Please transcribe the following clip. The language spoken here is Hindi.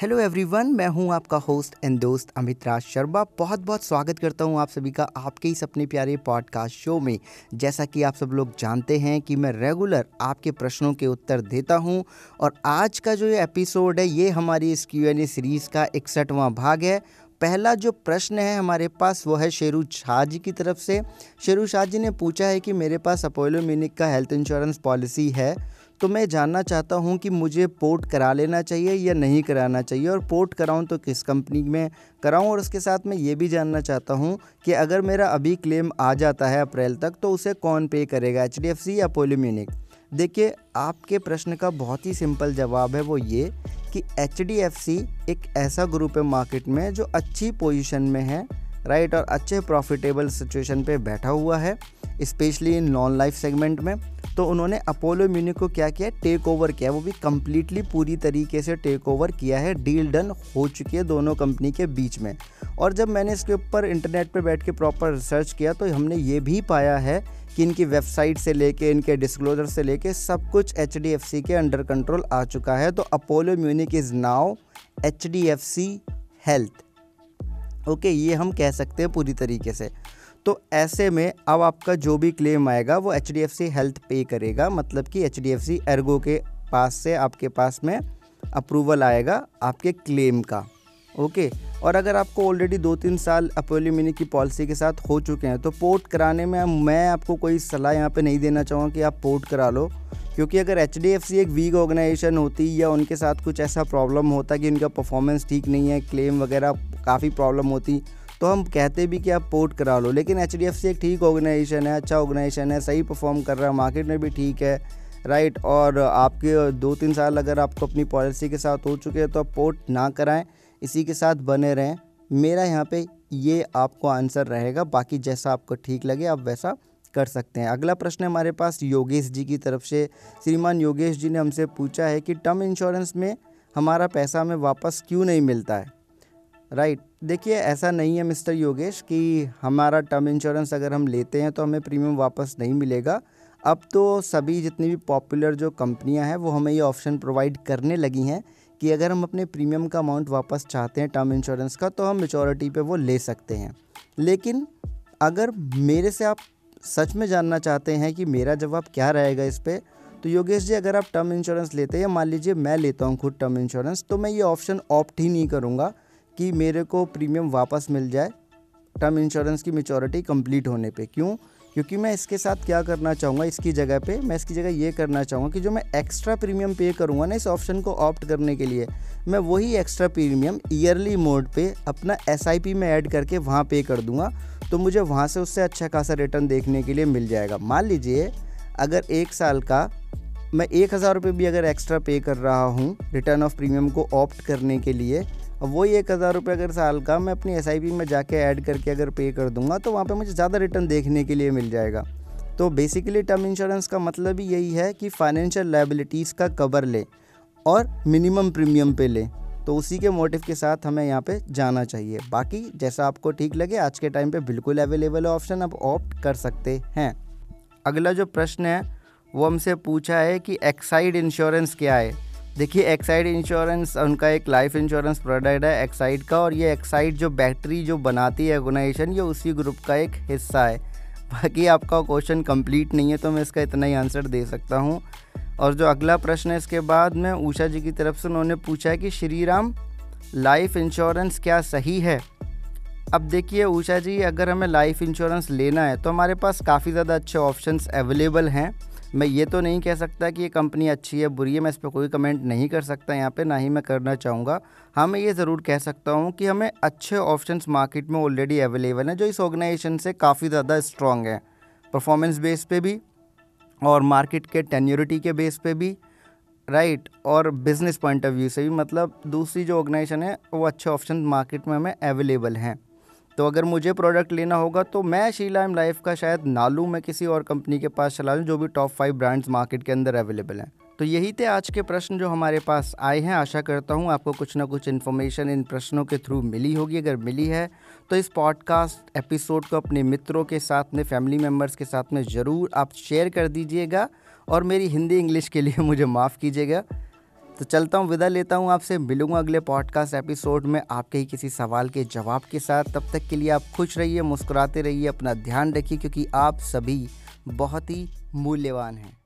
हेलो एवरीवन मैं हूँ आपका होस्ट एंड दोस्त अमित राज शर्मा। बहुत बहुत स्वागत करता हूँ आप सभी का आपके इस अपने प्यारे पॉडकास्ट शो में। जैसा कि आप सब लोग जानते हैं कि मैं रेगुलर आपके प्रश्नों के उत्तर देता हूँ और आज का जो ये एपिसोड है, ये हमारी इस क्यू एन ए सीरीज़ का इकसठवां भाग है। पहला जो प्रश्न है हमारे पास, वो है शेरू शाह जी की तरफ़ से। शेरू शाह जी ने पूछा है कि मेरे पास अपोलो म्यूनिक का हेल्थ इंश्योरेंस पॉलिसी है। तो मैं जानना चाहता हूँ कि मुझे पोर्ट करा लेना चाहिए या नहीं कराना चाहिए और पोर्ट कराऊँ तो किस कंपनी में कराऊँ? और उसके साथ मैं ये भी जानना चाहता हूँ कि अगर मेरा अभी क्लेम आ जाता है अप्रैल तक तो उसे कौन पे करेगा एचडीएफसी या पोलिम्यूनिक देखिए, आपके प्रश्न का बहुत ही सिंपल जवाब है वो ये कि एचडीएफसी एक ऐसा ग्रुप है मार्केट में जो अच्छी पोजीशन में है राइट और अच्छे प्रॉफिटेबल सिचुएशन पे बैठा हुआ है, specially in non life segment में। तो उन्होंने अपोलो म्यूनिक को क्या किया? टेक ओवर किया। वो भी कम्प्लीटली पूरी तरीके से टेक ओवर किया है। डील डन हो चुकी है दोनों कंपनी के बीच में। और जब मैंने इसके ऊपर इंटरनेट पर बैठ के प्रॉपर रिसर्च किया तो हमने ये भी पाया है कि इनकी वेबसाइट से लेके, इनके डिस्क्लोजर से लेके सब कुछ एचडीएफसी के अंडर कंट्रोल आ चुका है। तो Apollo Munich is now H health. Okay, ये हम कह सकते हैं पूरी तरीके से। तो ऐसे में अब आपका जो भी क्लेम आएगा, वो एचडीएफसी हेल्थ पे करेगा। मतलब कि एच एर्गो के पास से आपके पास में अप्रूवल आएगा आपके क्लेम का। ओके, और अगर आपको ऑलरेडी दो तीन साल अपोलो मिनी की पॉलिसी के साथ हो चुके हैं तो पोर्ट कराने में मैं आपको कोई सलाह यहाँ पे नहीं देना चाहूँगा कि आप पोर्ट करा लो। क्योंकि अगर एचडीएफसी एक वीक ऑर्गेनाइजेशन होती या उनके साथ कुछ ऐसा प्रॉब्लम होता कि उनका परफॉर्मेंस ठीक नहीं है क्लेम वगैरह काफ़ी प्रॉब्लम होती। तो हम कहते भी कि आप पोर्ट करा लो, लेकिन एचडीएफसी एक ठीक ऑर्गेनाइजेशन है अच्छा ऑर्गेनाइजेशन है, सही परफॉर्म कर रहा है मार्केट में भी ठीक है राइट और आपके दो तीन साल अगर आपको अपनी पॉलिसी के साथ हो चुके हैं तो आप पोर्ट ना कराएँ, इसी के साथ बने रहें। मेरा यहाँ पे ये आपको आंसर रहेगा, बाकी जैसा आपको ठीक लगे, आप वैसा कर सकते हैं। अगला प्रश्न हमारे पास योगेश जी की तरफ़ से। श्रीमान योगेश जी ने हमसे पूछा है कि टर्म इंश्योरेंस में हमारा पैसा हमें वापस क्यों नहीं मिलता है? Right right. देखिए, ऐसा नहीं है मिस्टर योगेश कि हमारा टर्म इंश्योरेंस अगर हम लेते हैं तो हमें प्रीमियम वापस नहीं मिलेगा। अब तो सभी जितनी भी पॉपुलर जो कंपनियाँ हैं, वो हमें ये ऑप्शन प्रोवाइड करने लगी हैं कि अगर हम अपने प्रीमियम का अमाउंट वापस चाहते हैं टर्म इंश्योरेंस का तो हम मेचोरिटी पे वो ले सकते हैं। लेकिन अगर मेरे से आप सच में जानना चाहते हैं कि मेरा जवाब क्या रहेगा इस पर तो योगेश जी, अगर आप टर्म इंश्योरेंस लेते हैं मान लीजिए मैं लेता हूँ खुद टर्म इंश्योरेंस तो मैं ये ऑप्शन ऑप्ट ही नहीं करूँगा। कि मेरे को प्रीमियम वापस मिल जाए टर्म इंश्योरेंस की मेचोरिटी कंप्लीट होने पे। क्यों? क्योंकि मैं इसके साथ क्या करना चाहूँगा, इसकी जगह पे मैं इसकी जगह ये करना चाहूँगा कि जो मैं एक्स्ट्रा प्रीमियम पे करूँगा ना इस ऑप्शन को ऑप्ट करने के लिए, मैं वही एक्स्ट्रा प्रीमियम ईयरली मोड पे अपना एसआईपी में ऐड करके वहाँ पे कर दूँगा तो मुझे वहाँ से उससे अच्छा खासा रिटर्न देखने के लिए मिल जाएगा। मान लीजिए, अगर एक साल का मैं एक हज़ार रुपये भी अगर एक्स्ट्रा पे कर रहा हूँ रिटर्न ऑफ़ प्रीमियम को ऑप्ट करने के लिए वही एक हज़ार रुपये अगर साल का मैं अपनी एस में जाके ऐड करके अगर पे कर दूँगा तो वहाँ पे मुझे ज़्यादा रिटर्न देखने के लिए मिल जाएगा। तो बेसिकली टर्म इंश्योरेंस का मतलब ही यही है कि फाइनेंशियल लाइबिलिटीज़ का कवर ले और मिनिमम प्रीमियम पे ले। तो उसी के मोटिव के साथ हमें यहाँ पे जाना चाहिए। बाकी जैसा आपको ठीक लगे, आज के टाइम पे बिल्कुल अवेलेबल है ऑप्शन आप ऑप्ट कर सकते हैं। अगला जो प्रश्न है, वो हमसे पूछा है कि एक्साइड इंश्योरेंस क्या है? देखिए एक्साइड इंश्योरेंस उनका एक लाइफ इंश्योरेंस प्रोडक्ट है एक्साइड का, और ये एक्साइड जो बैटरी जो बनाती है ऑर्गेनाइजेशन ये उसी ग्रुप का एक हिस्सा है। बाकी आपका क्वेश्चन कंप्लीट नहीं है तो मैं इसका इतना ही आंसर दे सकता हूँ। और जो अगला प्रश्न है, इसके बाद में उषा जी की तरफ़ से उन्होंने पूछा है कि श्री राम लाइफ इंश्योरेंस क्या सही है? अब देखिए उषा जी, अगर हमें लाइफ इंश्योरेंस लेना है तो हमारे पास काफ़ी ज़्यादा अच्छे ऑप्शंस अवेलेबल हैं। मैं ये तो नहीं कह सकता कि ये कंपनी अच्छी है, बुरी है, मैं इस पर कोई कमेंट नहीं कर सकता यहाँ पे, ना ही मैं करना चाहूँगा। हाँ मैं ये ज़रूर कह सकता हूँ कि हमें अच्छे ऑप्शंस मार्केट में ऑलरेडी अवेलेबल हैं, जो इस ऑर्गेनाइजेशन से काफ़ी ज़्यादा स्ट्रॉन्ग है। परफॉर्मेंस बेस पे भी और मार्केट के टेन्योरिटी के बेस पे भी राइट और बिज़नेस पॉइंट ऑफ़ व्यू से भी मतलब दूसरी जो ऑर्गेनाइजेशन है, वो अच्छे ऑप्शन मार्केट में हमें अवेलेबल हैं। तो अगर मुझे प्रोडक्ट लेना होगा तो मैं शीला एम लाइफ का शायद नालू मैं किसी और कंपनी के पास चला लूँ जो भी टॉप फाइव ब्रांड्स मार्केट के अंदर अवेलेबल हैं। तो यही थे आज के प्रश्न जो हमारे पास आए हैं। आशा करता हूँ आपको कुछ ना कुछ इन्फॉर्मेशन इन प्रश्नों के थ्रू मिली होगी, अगर मिली है तो इस पॉडकास्ट एपिसोड को अपने मित्रों के साथ में फैमिली मेंबर्स के साथ में ज़रूर आप शेयर कर दीजिएगा और मेरी हिंदी इंग्लिश के लिए मुझे माफ़ कीजिएगा। तो चलता हूँ, विदा लेता हूँ आपसे। मिलूँगा अगले पॉडकास्ट एपिसोड में आपके ही किसी सवाल के जवाब के साथ। तब तक के लिए आप खुश रहिए, मुस्कुराते रहिए, अपना ध्यान रखिए, क्योंकि आप सभी बहुत ही मूल्यवान हैं।